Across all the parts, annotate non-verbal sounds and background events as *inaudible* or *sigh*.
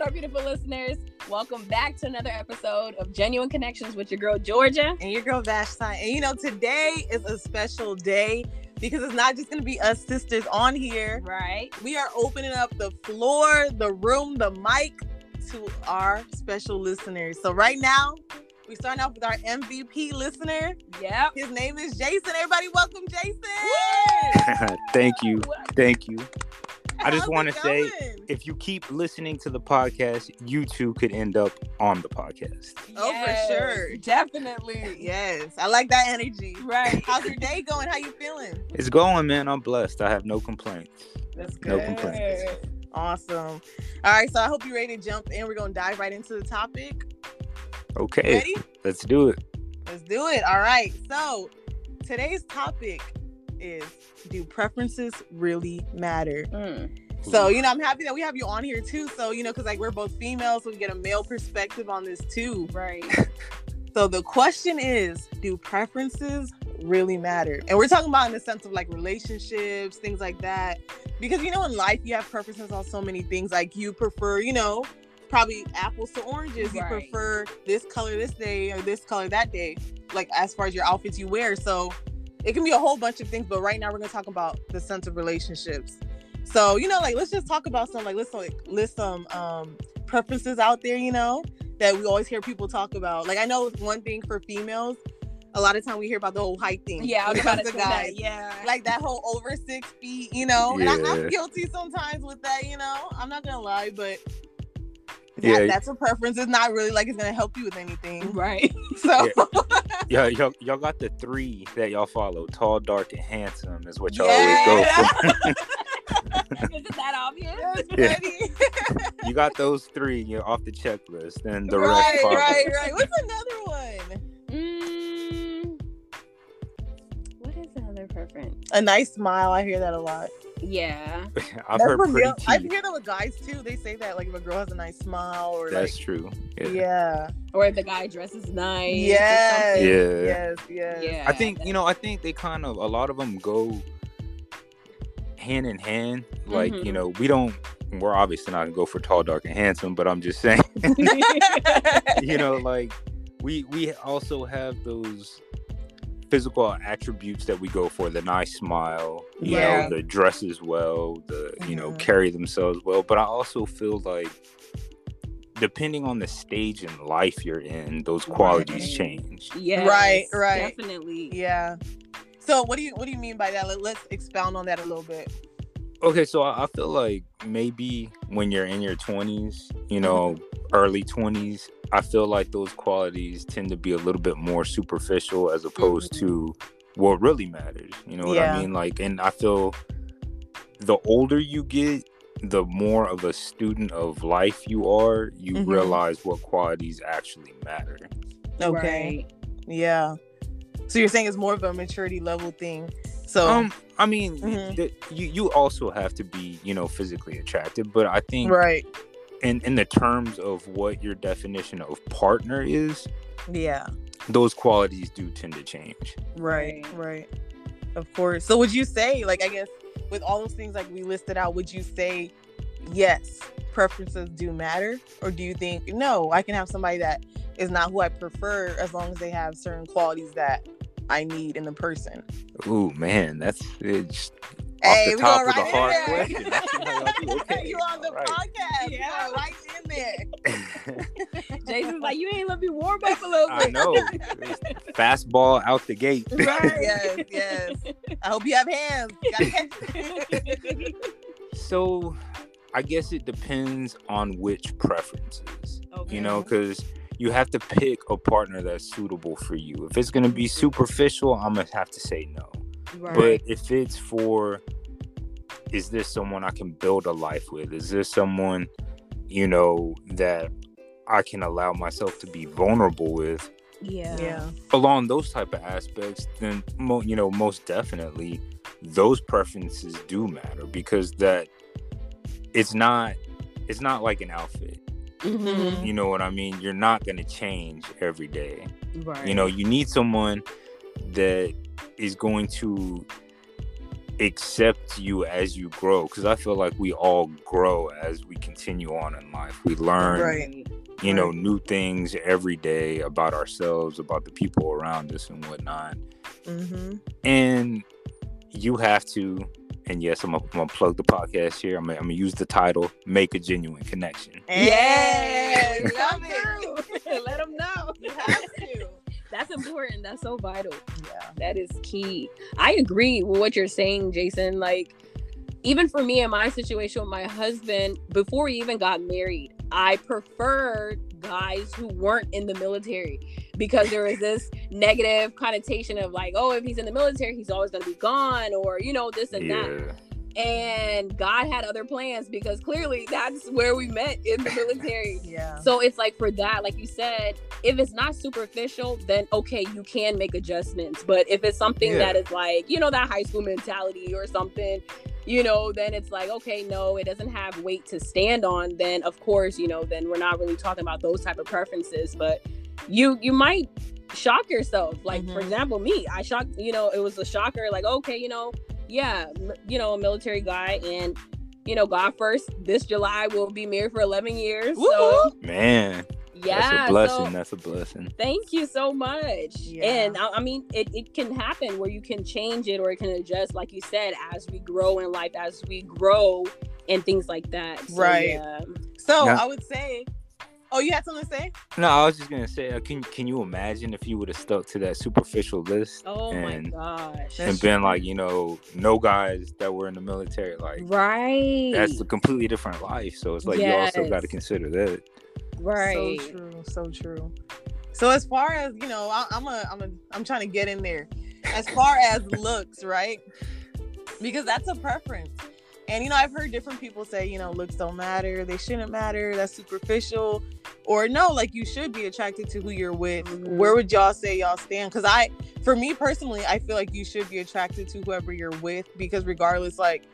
on, our beautiful listeners? Welcome back to another episode of Genuine Connections with your girl Georgia and your girl Vashti. And you know, today is a special day because it's not just going to be us sisters on here. Right. We are opening up the floor, the room, the mic to our special listeners. So right now, we starting off with our MVP listener. Yep. His name is Jason. Everybody, welcome Jason. *laughs* Thank you. Thank you. I just want to say, if you keep listening to the podcast, you too could end up on the podcast. Oh, for sure, definitely. yes, I like that energy. Right. How's your day going? How you feeling? It's going, man. I'm blessed. I have no complaints. That's good. No complaints. Awesome. All right, so I hope you're ready to jump in. We're gonna dive right into the topic. Okay. Ready? Let's do it. Let's do it. All right. So today's topic is do preferences really matter? Mm. So, you know, I'm happy that we have you on here too. So, you know, because like we're both females, so we get a male perspective on this too. Right. *laughs* so the question is, do preferences really matter? And we're talking about in the sense of like relationships, things like that. Because you know, in life you have preferences on so many things. Like you prefer, you know, probably apples to oranges. You prefer this color this day or this color that day. Like as far as your outfits you wear. So it can be a whole bunch of things, but right now we're gonna talk about the sense of relationships. So, you know, like let's just talk about some like let's like list some um preferences out there, you know, that we always hear people talk about. Like I know one thing for females, a lot of time we hear about the whole height thing. Yeah, I was about to guys. Yeah. Like that whole over six feet, you know. Yeah. And I, I'm guilty sometimes with that, you know. I'm not gonna lie, but yeah, that's a preference. It's not really like it's gonna help you with anything, right? So, yeah, *laughs* y'all, y'all got the three that y'all follow: tall, dark, and handsome is what y'all yeah. always go for. *laughs* *laughs* Isn't that obvious? Yeah. *laughs* you got those three. You're off the checklist, and the right, rest. Right, right, right. What's another one? Mm, what is another preference? A nice smile. I hear that a lot. Yeah. *laughs* I've heard pretty I hear that with guys too. They say that like if a girl has a nice smile or That's like, true. Yeah. yeah. Or if the guy dresses nice. Yes. Yeah. Yes, yes. Yeah. I think, you know, I think they kind of a lot of them go hand in hand. Like, mm-hmm. you know, we don't we're obviously not gonna go for tall, dark, and handsome, but I'm just *laughs* saying *laughs* you know, like we we also have those physical attributes that we go for the nice smile you yeah. know the dresses well the you know mm-hmm. carry themselves well but i also feel like depending on the stage in life you're in those qualities right. change. Yeah right right. definitely. Yeah. So what do you what do you mean by that? Let's expound on that a little bit. Okay so i feel like maybe when you're in your 20s you know early 20s I feel like those qualities tend to be a little bit more superficial as opposed mm-hmm. to what really matters. You know what yeah. I mean? Like, and I feel the older you get, the more of a student of life you are, you mm-hmm. realize what qualities actually matter. Okay. Right. Yeah. So you're saying it's more of a maturity level thing. So um, I mean, mm-hmm. the, you you also have to be, you know, physically attractive, but I think right in in the terms of what your definition of partner is yeah. those qualities do tend to change. Right right. of course. So would you say like i guess with all those things like we listed out would you say yes preferences do matter? Or do you think no i can have somebody that is not who i prefer as long as they have certain qualities that i need in the person? Oh man that's it's Hey, off the top right of the hard there. question. *laughs* okay. you on the right. podcast. Yeah, right in there. *laughs* Jason's like, you ain't let me warm up a little bit. I know. Fastball out the gate. *laughs* Right. yes, yes. I hope you have hands. so I guess it depends on which preferences. Okay. You know, because you have to pick a partner that's suitable for you. If it's gonna be mm-hmm. superficial, I'm gonna have to say no. Right. But if it's for, is this someone I can build a life with? Is this someone, you know, that I can allow myself to be vulnerable with? Yeah. Yeah. Along those type of aspects, then mo- you know, most definitely, those preferences do matter because that it's not it's not like an outfit. Mm-hmm. You know what I mean? You're not going to change every day. Right. You know, you need someone that is going to accept you as you grow because i feel like we all grow as we continue on in life we learn Right. you know new things every day about ourselves about the people around us and whatnot Mm-hmm. and you have to and yes i'm gonna, plug the podcast here I'm gonna, I'm gonna use the title make a genuine connection Yes, Yes, love it. through. *laughs* Let them know. You have to. That's important. That's so vital. Yeah. That is key. I agree with what you're saying, Jason. Like, even for me in my situation with my husband, before we even got married, I preferred guys who weren't in the military because there was this negative connotation of like, oh, if he's in the military, he's always going to be gone, or you know, this and that. And God had other plans because clearly that's where we met in the military. *laughs* Yeah. So it's like for that, like you said, if it's not superficial, then okay, you can make adjustments. But if it's something Yeah. that is like, you know, that high school mentality or something, you know, then it's like, okay, no, it doesn't have weight to stand on, then of course, you know, then we're not really talking about those type of preferences. But you you might shock yourself. Like, for Mhm. example, me, I shocked, you know, it was a shocker, like, okay, you know, yeah, you know, a military guy and you know, God first, this July we'll be married for 11 years. So, Woo-hoo. man yeah. that's a blessing so- that's a blessing Thank you so much. Yeah. And I, I mean, it, it can happen where you can change it or it can adjust, like you said, as we grow in life, as we grow and things like that. So, Right. yeah. So Yeah. I would say, oh, you had something to say? no i was just gonna say uh, can, can you imagine if you would have stuck to that superficial list Oh my and gosh. and been like you know no guys that were in the military like right. that's a completely different life so it's like you also got to consider that right. So true. So true. So as far as you know, I, I'm a, I'm a, I'm trying to get in there. As far as looks, right? Because that's a preference. And you know, I've heard different people say, you know, looks don't matter, they shouldn't matter, that's superficial. Or no, like you should be attracted to who you're with. Mhm. Where would y'all say y'all stand? Because I, for me personally, I feel like you should be attracted to whoever you're with because regardless, like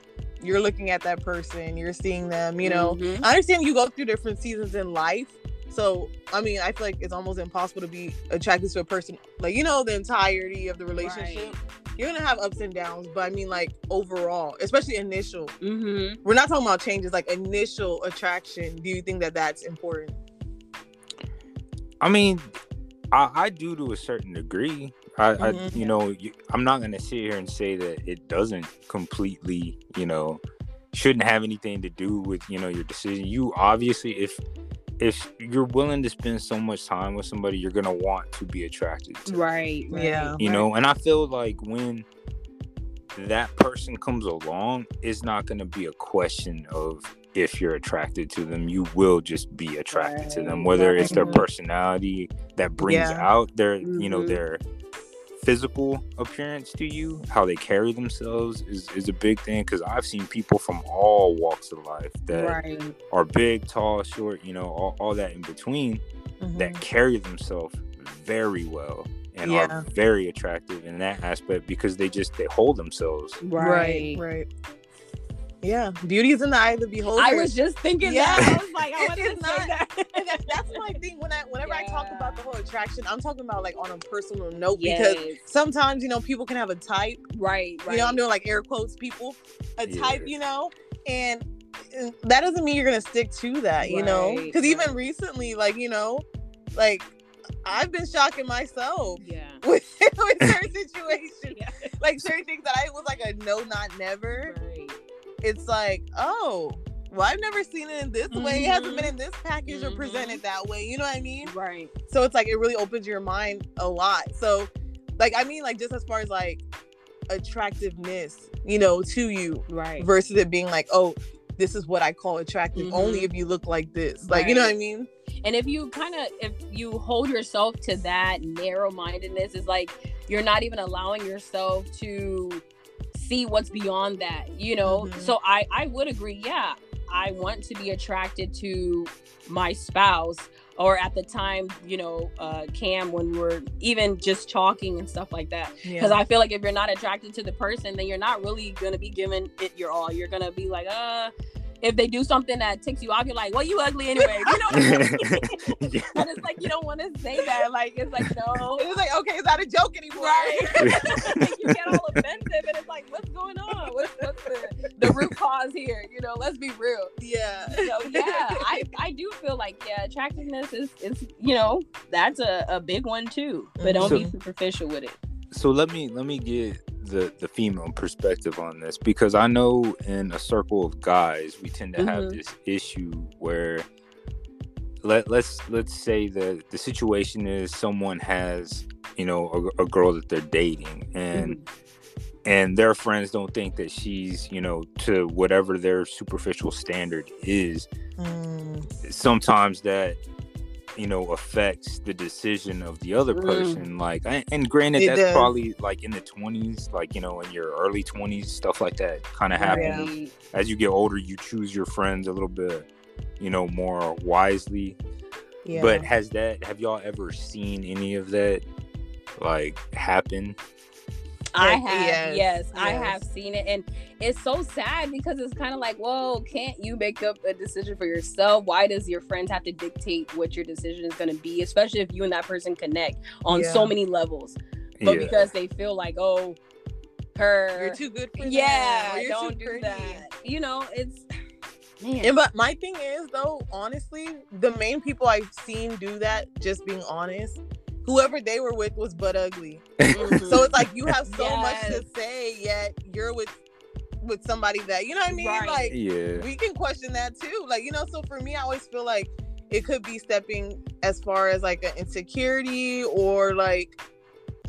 you're looking at that person, you're seeing them, you know. Mhm. I understand you go through different seasons in life. So, I mean, I feel like it's almost impossible to be attracted to a person, like, you know, the entirety of the relationship. You're going to have ups and downs, but I mean, like, overall, especially initial. Mhm. We're not talking about changes, like initial attraction. Do you think that that's important? I mean, I, I do to a certain degree. I, I Mhm. you know, you, I'm not gonna sit here and say that it doesn't completely, you know, shouldn't have anything to do with you know your decision. You obviously, if if you're willing to spend so much time with somebody, you're gonna want to be attracted to. Right, right. Yeah. You know, and I feel like when that person comes along, it's not gonna be a question of if you're attracted to them, you will just be attracted to them, Right, whether it's their personality that brings Yeah. out their, you know, Mhm. their physical appearance to you, how they carry themselves is, is a big thing. Cause I've seen people from all walks of life that Right. are big, tall, short, you know, all, all that in between Mhm. that carry themselves very well and Yeah. are very attractive in that aspect because they just they hold themselves right, right. Yeah, beauty is in the eye of the beholder. I was just thinking Yeah. that. I was like, I wanted *laughs* It's to say not- that. *laughs* and that, that's my thing when I whenever I talk about the whole attraction, I'm talking about like on a personal note because sometimes you know people can have a type. right, right. You know, I'm doing like air quotes, people, a Yeah. type. You know, and and that doesn't mean you're gonna stick to that. You know, Right, because even recently, like you know, like I've been shocking myself yeah. *laughs* with, with certain situations, yeah. like certain things that I was like a no, not never. Right. It's like, oh. Well, I've never seen it in this way. It hasn't been in this package or Mhm. presented that way. You know what I mean? Right. so it's like it really opens your mind a lot so like i mean like just as far as like attractiveness you know to you Right. versus it being like oh this is what i call attractive only Mhm. if you look like this like you know what i mean And if you kind of if you hold yourself to that narrow mindedness, is like you're not even allowing yourself to see what's beyond that, you know. Mhm. So I I would agree. Yeah, I want to be attracted to my spouse or at the time, you know, uh Cam when we were even just talking and stuff like that. Because I feel like if you're not attracted to the person, then you're not really gonna be giving it your all. You're gonna be like, uh, if they do something that ticks you off, you're like, well, you ugly anyway. You know, *laughs* yeah. *laughs* but it's like you don't want to say that. Like it's like no, It's like, okay, it's not a joke anymore. right? *laughs* you get all offensive, and it's like, what's going on? What's, what's the, the root cause here? You know, let's be real. Yeah. So yeah, I, I do feel like yeah, attractiveness is is you know that's a, a big one too. But mm-hmm. don't be superficial with it. so let me let me get the the female perspective on this because I know in a circle of guys we tend to have Mhm. this issue where let let's let's say that the situation is someone has you know a, a girl that they're dating and and their friends don't think that she's you know to whatever their superficial standard is. Mm, sometimes that you know affects the decision of the other Mm. person like and, granted It that's does. probably like in the 20s like you know in your early 20s stuff like that kind of happens Right. as you get older you choose your friends a little bit you know more wisely yeah. but has that have y'all ever seen any of that like happen I have, yes, yes, I have seen it, and it's so sad because it's kind of like, whoa, can't you make up a decision for yourself? Why does your friends have to dictate what your decision is going to be, especially if you and that person connect on so many levels? But because they feel like, oh, her, you're too good for yeah, them, or don't do pretty. that. You know, it's *sighs* man, And but my thing is though, honestly, the main people I've seen do that, just being honest, whoever they were with was butt ugly. Mhm. So it's like you have so much to say, yet you're with with somebody that you know what I mean. Right. Like yeah we can question that too. Like you know, so for me, I always feel like it could be stepping as far as like an insecurity or like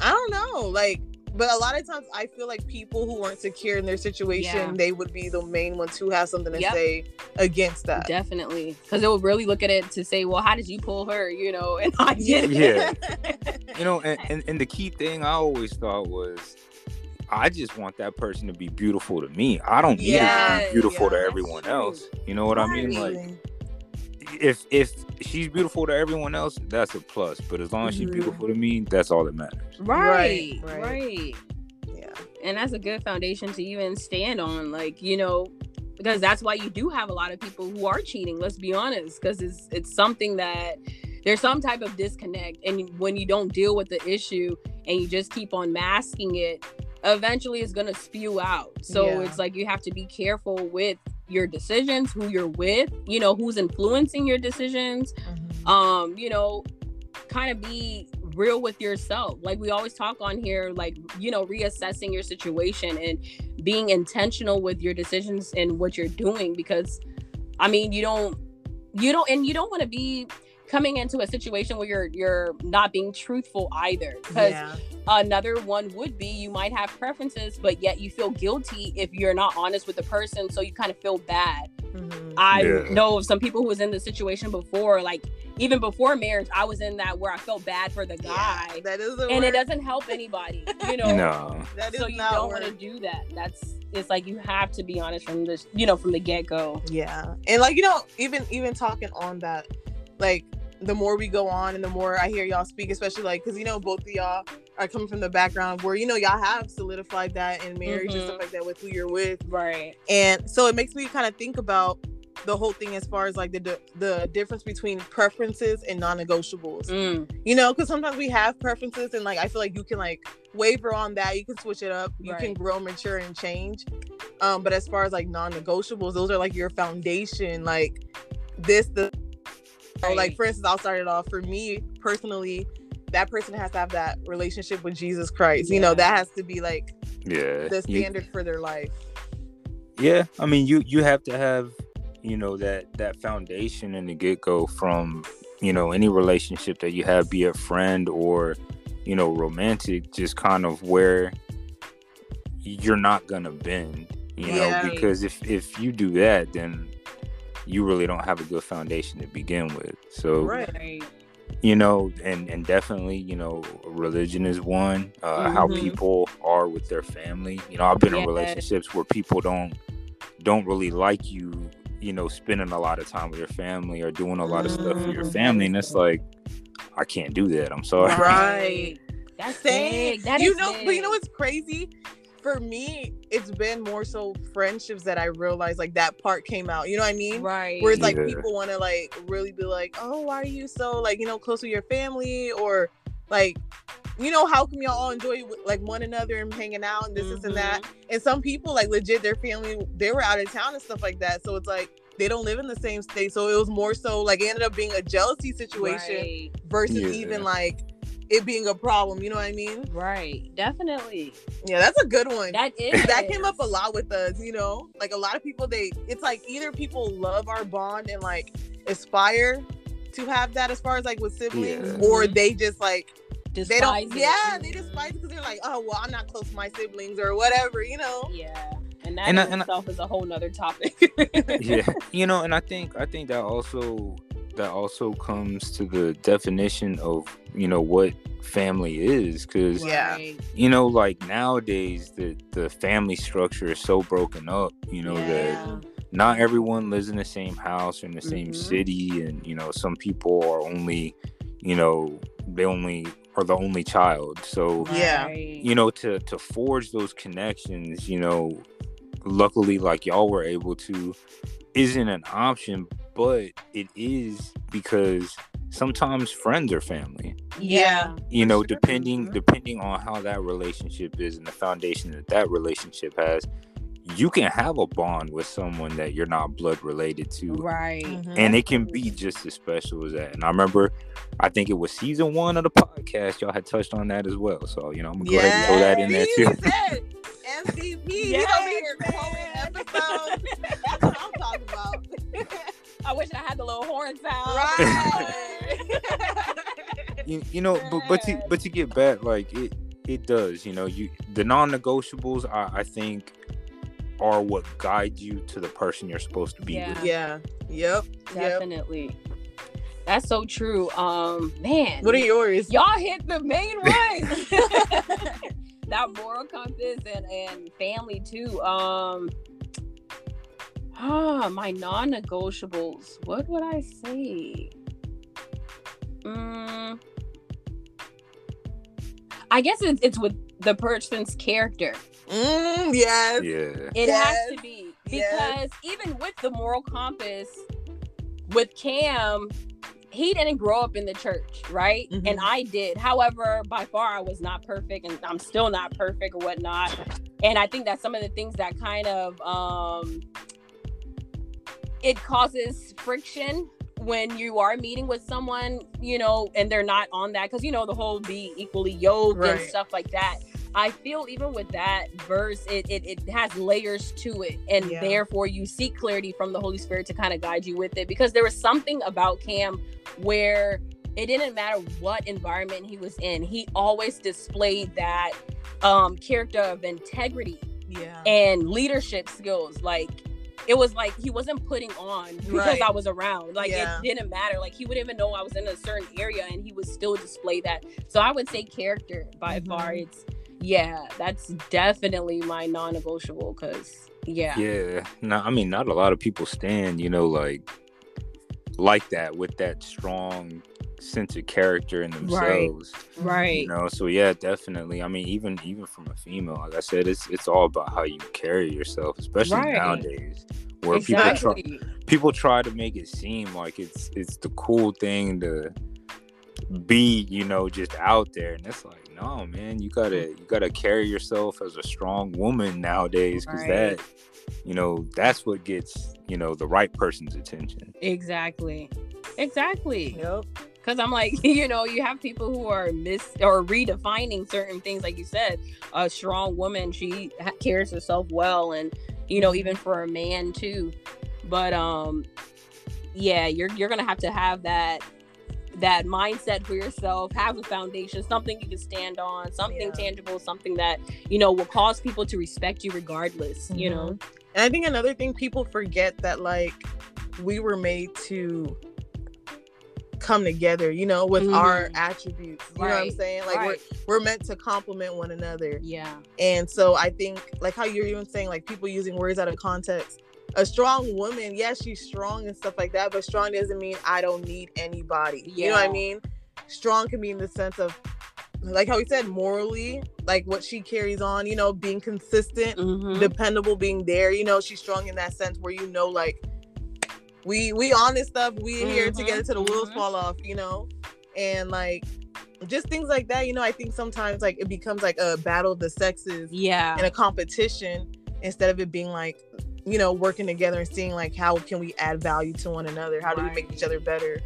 I don't know, like. But a lot of times, I feel like people who weren't secure in their situation, Yeah. they would be the main ones who have something to Yep. say against that. definitely because they would really look at it to say, well, how did you pull her? You know, and *laughs* I did. Yeah. you know and, *laughs* and, and the key thing i always thought was i just want that person to be beautiful to me i don't need her to be beautiful to yeah, that's everyone true. else you know what i mean like Right. If if she's beautiful to everyone else that's a plus but as long as she's Mhm. beautiful to me that's all that matters Right, Right, right, right. yeah. And that's a good foundation to even stand on. Like, you know, because that's why you do have a lot of people who are cheating, let's be honest, because it's it's something that there's some type of disconnect. And when you don't deal with the issue and you just keep on masking it, eventually it's gonna spew out. So Yeah. it's like you have to be careful with your decisions, who you're with, you know, who's influencing your decisions Mhm. um you know kind of be real with yourself like we always talk on here like you know reassessing your situation and being intentional with your decisions and what you're doing because i mean you don't you don't and you don't want to be coming into a situation where you're you're not being truthful either because Yeah. another one would be you might have preferences but yet you feel guilty if you're not honest with the person so you kind of feel bad Mhm. I Yeah. know of some people who was in the situation before, like even before marriage, I was in that where I felt bad for the guy, Yeah, that is a and it doesn't help anybody, you *laughs* know. no That is So you don't want to do that. That's it's like you have to be honest from this, you know, from the get go. Yeah. And like, you know, even even talking on that, like the more we go on and the more I hear y'all speak, especially like because you know both of y'all are coming from the background where you know y'all have solidified that in marriage and Mhm. stuff like that with who you're with. Right. And so it makes me kind of think about the whole thing as far as like the the, difference between preferences and non-negotiables. Mm, You know, because sometimes we have preferences and like I feel like you can like waver on that. You can switch it up. You can grow, mature, and change. Um, but as far as like non-negotiables, those are like your foundation. Like this, the so, like for instance, I'll start it off for me personally. That person has to have that relationship with Jesus Christ. You know, that has to be like yeah the You- standard for their life. yeah i mean you you have to have you know that that foundation in the get-go from you know any relationship that you have be a friend or you know romantic just kind of where you're not gonna bend you know Yeah. because if if you do that then you really don't have a good foundation to begin with so Right. right. you know and and definitely you know religion is one uh how Mhm. people are with their family you know i've been in relationships where people don't don't really like you you know spending a lot of time with your family or doing a lot of stuff for your Mhm. family and it's like i can't do that i'm sorry Right. That's it. That you is know, but you know big. what's crazy? For me, it's been more so friendships that I realized like that part came out. You know what I mean? Right. Where it's like Yeah. people want to like really be like, oh, why are you so like you know close with your family or like you know how come y'all all enjoy like one another and hanging out and this, this and that Mm-hmm. and some people like legit their family they were out of town and stuff like that so it's like they don't live in the same state so it was more so like it ended up being a jealousy situation Right. versus Yeah. even like it being a problem you know what i mean Right. Definitely. yeah that's a good one That is. that came up a lot with us you know like a lot of people they it's like either people love our bond and like aspire to have that as far as like with siblings Yeah. or they just like they don't it. yeah they despise it because they're like oh well i'm not close to my siblings or whatever you know Yeah. And that And I- in and I- itself is a whole nother topic. yeah *laughs* you know and i think i think that also that also comes to the definition of you know what family is because Yeah. You know like nowadays the the family structure is so broken up you know that not everyone lives in the same house or in the same Mhm. city and you know some people are only you know they only are the only child so Yeah. You know to to forge those connections you know luckily like y'all were able to isn't an option but it is because sometimes friends are family Yeah. you know Sure. depending Mhm. depending on how that relationship is and the foundation that that relationship has you can have a bond with someone that you're not blood related to Right. and it can be just as special as that and i remember i think it was season one of the podcast y'all had touched on that as well so you know i'm gonna go ahead and throw that in there too he said MVP. He's Yes, over here quoting episodes. I wish I had the little horn sound. Right. you, you know but but to but to get back like it it does you know you the non-negotiables I, I think are what guide you to the person you're supposed to be Yeah. with yeah. Yep. Yep. Definitely. That's so true. Um, man. What are yours? y'all hit the main ones. *laughs* that moral compass and and family too. Um. Ah, my non-negotiables. What would I say? Mm, I guess it's, it's with the person's character. Mm, yes. yeah It has to be because Yes. even with the moral compass, with Cam, he didn't grow up in the church, right? Mhm. And I did. However, by far, I was not perfect, and I'm still not perfect or whatnot. And I think that some of the things that kind of um, it causes friction when you are meeting with someone, you know, and they're not on that because you know the whole be equally yoked and stuff like that. I feel even with that verse, it it, it has layers to it, and Yeah. therefore you seek clarity from the Holy Spirit to kind of guide you with it. Because there was something about Cam where it didn't matter what environment he was in, he always displayed that um character of integrity Yeah. and leadership skills. Like it was like he wasn't putting on because Right. I was around. Like Yeah. it didn't matter. Like he wouldn't even know I was in a certain area and he would still display that. So I would say character by Mhm. far. It's yeah, that's definitely my non-negotiable because yeah. Yeah. No, I mean, not a lot of people stand, you know, like like that with that strong sense of character in themselves. Right. You know, so yeah, definitely. I mean, even even from a female, like I said, it's it's all about how you carry yourself, especially Right. nowadays, where people try people try to make it seem like it's it's the cool thing to be, you know, just out there, and it's like, no, man, you gotta you gotta carry yourself as a strong woman nowadays, because Right. that, you know, that's what gets you know the right person's attention. Exactly. Exactly. Yep. Because I'm like, *laughs* you know, you have people who are mis or redefining certain things, like you said. A strong woman, she carries herself well, and you know, even for a man too. But um, yeah, you're you're gonna have to have that that mindset for yourself. Have a foundation, something you can stand on, something Yeah. tangible, something that you know will cause people to respect you regardless. You know, And I think another thing people forget that like we were made to come together, you know, with our Mhm. attributes. You know what I'm saying? Like Right. we're we're meant to complement one another. yeah, And so I think like how you're even saying like people using words out of context. A strong woman, yes, she's strong and stuff like that, but strong doesn't mean I don't need anybody. You know what I mean? Strong can be in the sense of like how we said, morally, like what she carries on, you know, being consistent, Mhm. dependable, being there. You know, she's strong in that sense where you know, like we we on this stuff, we here Mhm, together till the wheels mhm. fall off, you know, and like just things like that. You know, I think sometimes like it becomes like a battle of the sexes yeah. and a competition instead of it being like you know working together and seeing like how can we add value to one another how do we make each other better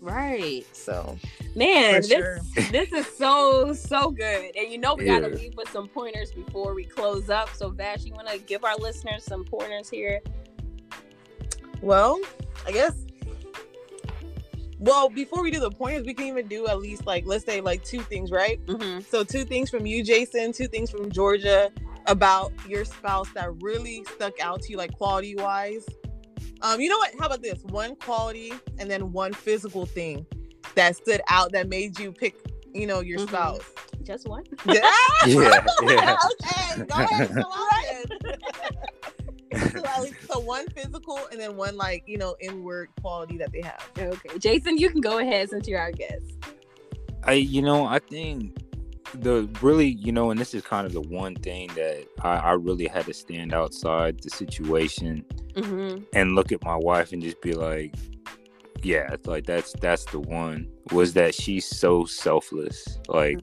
Right. so Man, this sure. *laughs* this is so so good. And you know we gotta leave with some pointers before we close up. So Vash, you wanna give our listeners some pointers here? Well i guess well before we do the pointers we can even do at least like let's say like two things right Mm-hmm. so two things from you jason two things from georgia about your spouse that really stuck out to you like quality wise um you know what how about this one quality and then one physical thing that stood out that made you pick you know your Mhm. spouse Just one? *laughs* Yeah. Yeah, *laughs* yeah. okay, go ahead. *laughs* Come so, at least, so one physical and then one like you know inward quality that they have. Okay. Jason, you can go ahead since you're our guest. I, you know, I think the really, you know, and this is kind of the one thing that I, I really had to stand outside the situation Mm-hmm. and look at my wife and just be like, yeah, it's like that's that's the one. Was that she's so selfless? Like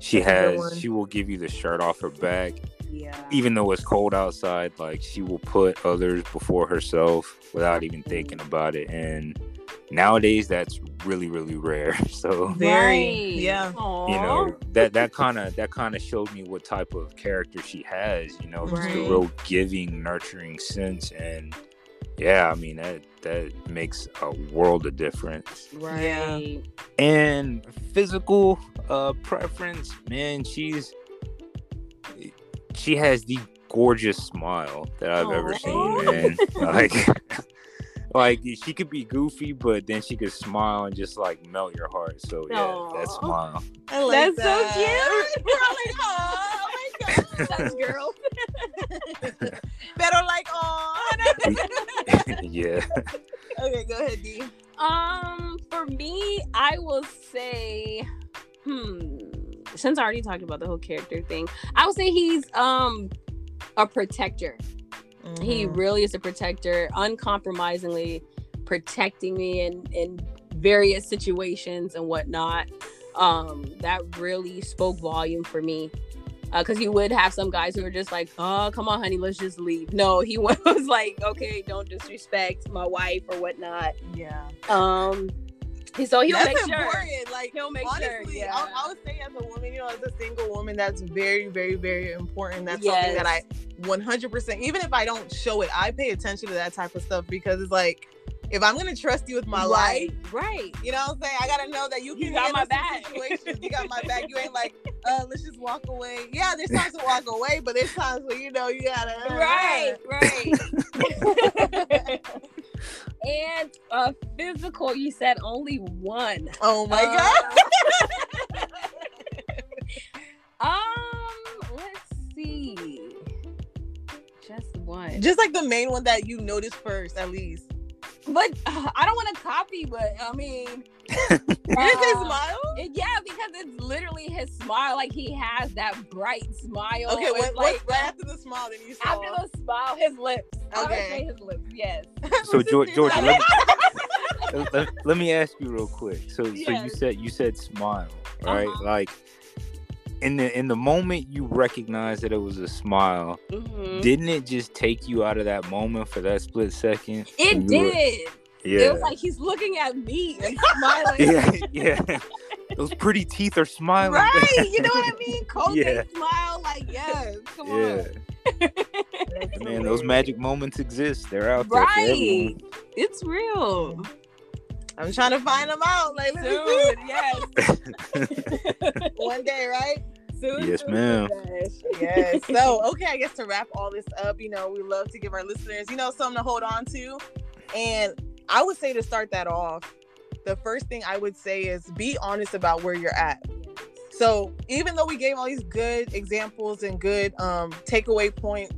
she That's a has, she will give you the shirt off her back, Yeah. even though it's cold outside. Like she will put others before herself without even thinking about it. And nowadays, that's really really rare. *laughs* So Very, yeah. you know that that kind of that kind of showed me what type of character she has you know just a real giving nurturing sense and yeah i mean that that makes a world of difference Right. and physical uh preference man she's she has the gorgeous smile that i've ever seen man like *laughs* like she could be goofy but then she could smile and just like melt your heart so yeah that smile I like That's so that. cute. *laughs* oh my *laughs* god. That's girl. Better like oh. yeah okay, go ahead, D. Um, for me, I will say, hmm. Since I already talked about the whole character thing, I would say he's um a protector. He Mhm. really is a protector, uncompromisingly protecting me in in various situations and whatnot. Um, that really spoke volume for me. Because you would have some guys who are just like, "Oh, come on, honey, let's just leave." No, he *laughs* was like, "Okay, don't disrespect my wife or whatnot." yeah. Um, *laughs* so he'll that's make sure. important. Like He'll make honestly, sure. Yeah. I, I would say as a woman, you know, as a single woman, that's very, very, very important. That's Yes. something that I 100%, even if I don't show it, I pay attention to that type of stuff because it's like, if I'm gonna trust you with my life, right, right. you know what I'm saying? I gotta know that you You can got handle my back. situations. You got my back. You ain't like, *laughs* uh, let's just walk away. Yeah, there's times to walk away, but there's times where you know you gotta Right, right. *laughs* and uh physical, you said only one. Oh my Uh, god. *laughs* um, let's see. Just one. Just like the main one that you noticed first, at least. But uh, *sighs* I don't want to copy, but I mean, *laughs* You didn't uh, smile? it- yeah, because it's literally his smile. Like he has that bright smile. Okay, It's what, like what's right after the smile that you saw? after the smile, his lips. I would Okay. say his lips. Yes. *laughs* so george, george let, me, *laughs* let, let me ask you real quick so so you said you said smile right Uh-huh. like in the in the moment you recognized that it was a smile Mhm. didn't it just take you out of that moment for that split second It you were- did. yeah It was like he's looking at me *laughs* and smiling. yeah yeah those pretty teeth are smiling Right, you *laughs* know what I mean? Cold Yeah. smile, like yes, come yeah on. *laughs* man those magic moments exist they're out there Right, it's real. I'm trying to find them out. Like, Soon, yes. One day, right? Soon, Yes, ma'am. Yes. *laughs* So, okay, I guess to wrap all this up, you know, we love to give our listeners, you know, something to hold on to. And I would say to start that off, the first thing I would say is be honest about where you're at. So even though we gave all these good examples and good um takeaway points,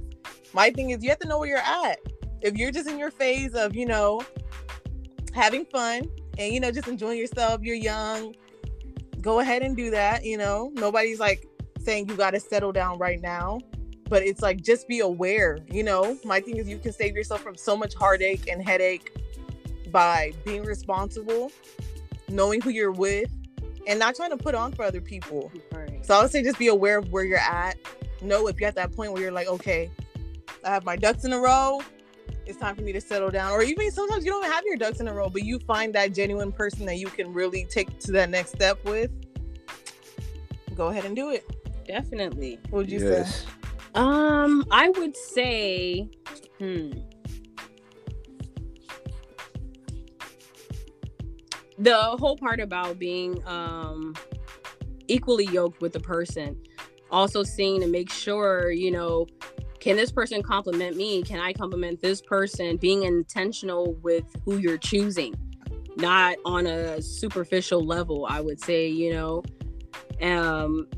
my thing is you have to know where you're at. If you're just in your phase of, you know, having fun and you know, just enjoying yourself, you're young, go ahead and do that. You know, nobody's like saying you got to settle down right now, but it's like just be aware. You know, my thing is you can save yourself from so much heartache and headache by being responsible, knowing who you're with, and not trying to put on for other people. Right. So I would say just be aware of where you're at. Know if you're at that point where you're like, okay, I have my ducks in a row. It's time for me to settle down. Or even sometimes you don't have your ducks in a row, but you find that genuine person that you can really take to that next step with. Go ahead and do it. Definitely. What would you yes. say? Um, I would say, hmm. The whole part about being um equally yoked with the person, also seeing to make sure, you know, can this person compliment me? Can I compliment this person? Being intentional with who you're choosing, not on a superficial level, I would say, you know. Um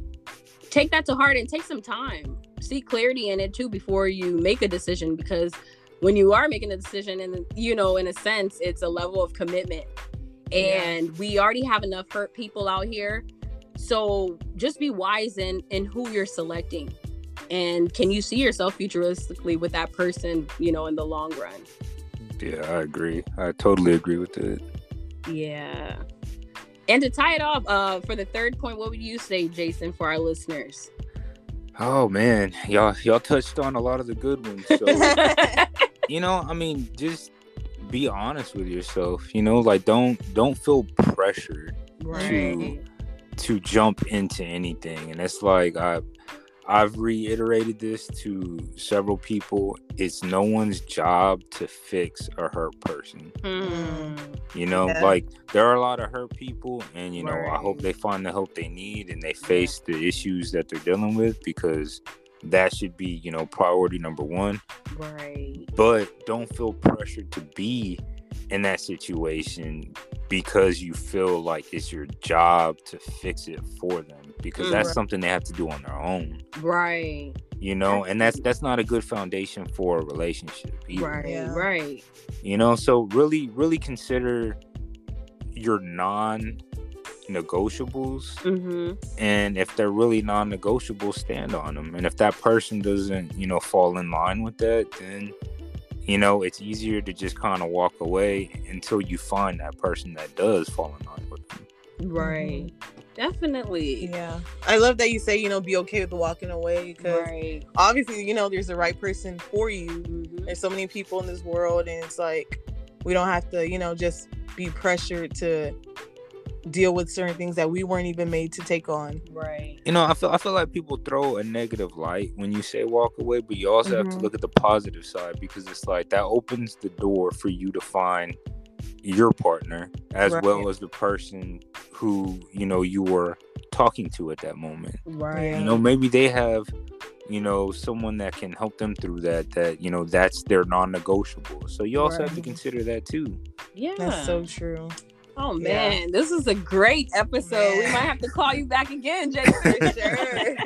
take that to heart and take some time. Seek clarity in it too before you make a decision because when you are making a decision and you know in a sense it's a level of commitment. And yeah. we already have enough hurt people out here. So just be wise in in who you're selecting. And can you see yourself futuristically with that person you know in the long run? Yeah i agree. I totally agree with it. Yeah and to tie it off, uh, for the third point, what would you say, Jason, for our listeners? Oh man, y'all y'all touched on a lot of the good ones. So *laughs* you know, I mean, just be honest with yourself. You know, like don't don't feel pressured right. to to jump into anything. And it's like I I've reiterated this to several people. It's no one's job to fix a hurt person. Mm. You know, yeah. like there are a lot of hurt people, and you know, right. I hope they find the help they need and they face yeah. the issues that they're dealing with because that should be, you know, priority number one. Right. But don't feel pressured to be in that situation because you feel like it's your job to fix it for them because that's right. something they have to do on their own right you know and that's that's not a good foundation for a relationship either. right yeah. right you know so really really consider your non negotiables mm-hmm. and if they're really non-negotiable stand on them and if that person doesn't you know fall in line with that then you know, it's easier to just kind of walk away until you find that person that does fall in line with them. Right. Definitely. Yeah. I love that you say, you know, be okay with walking away because right. obviously, you know, there's the right person for you. Mm-hmm. There's so many people in this world, and it's like we don't have to, you know, just be pressured to deal with certain things that we weren't even made to take on. Right. You know, I feel I feel like people throw a negative light when you say walk away, but you also mm-hmm. have to mm-hmm. look at the positive side because it's like that opens the door for you to find your partner as right. well as the person who, you know, you were talking to at that moment. Right. You know, maybe they have you know someone that can help them through that that you know that's their non-negotiable so you also right. have to consider that too yeah that's so true Oh man, yeah. this is a great episode. Man. We might have to call you back again, *laughs* Jason. sure.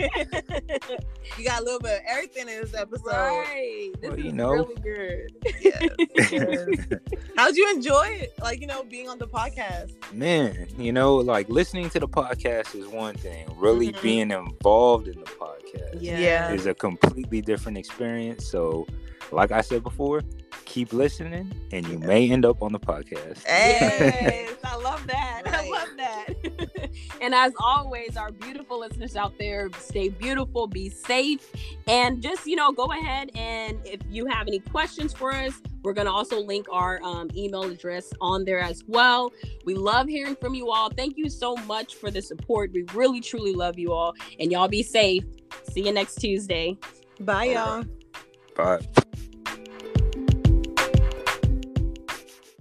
you got a little bit of everything in this episode. Right. This well, is you know. really good. Yes. yes. *laughs* How'd you enjoy it? Like, you know, being on the podcast? Man, you know, like listening to the podcast is one thing. Really mm-hmm. being involved in the podcast yeah. is a completely different experience. So like I said before, keep listening and you may end up on the podcast. Yes, I love that. Right. I love that. *laughs* and as always, our beautiful listeners out there, stay beautiful, be safe, and just, you know, go ahead and if you have any questions for us, we're going to also link our um, email address on there as well. We love hearing from you all. Thank you so much for the support. We really, truly love you all. And y'all be safe. See you next Tuesday. Bye, y'all. Bye.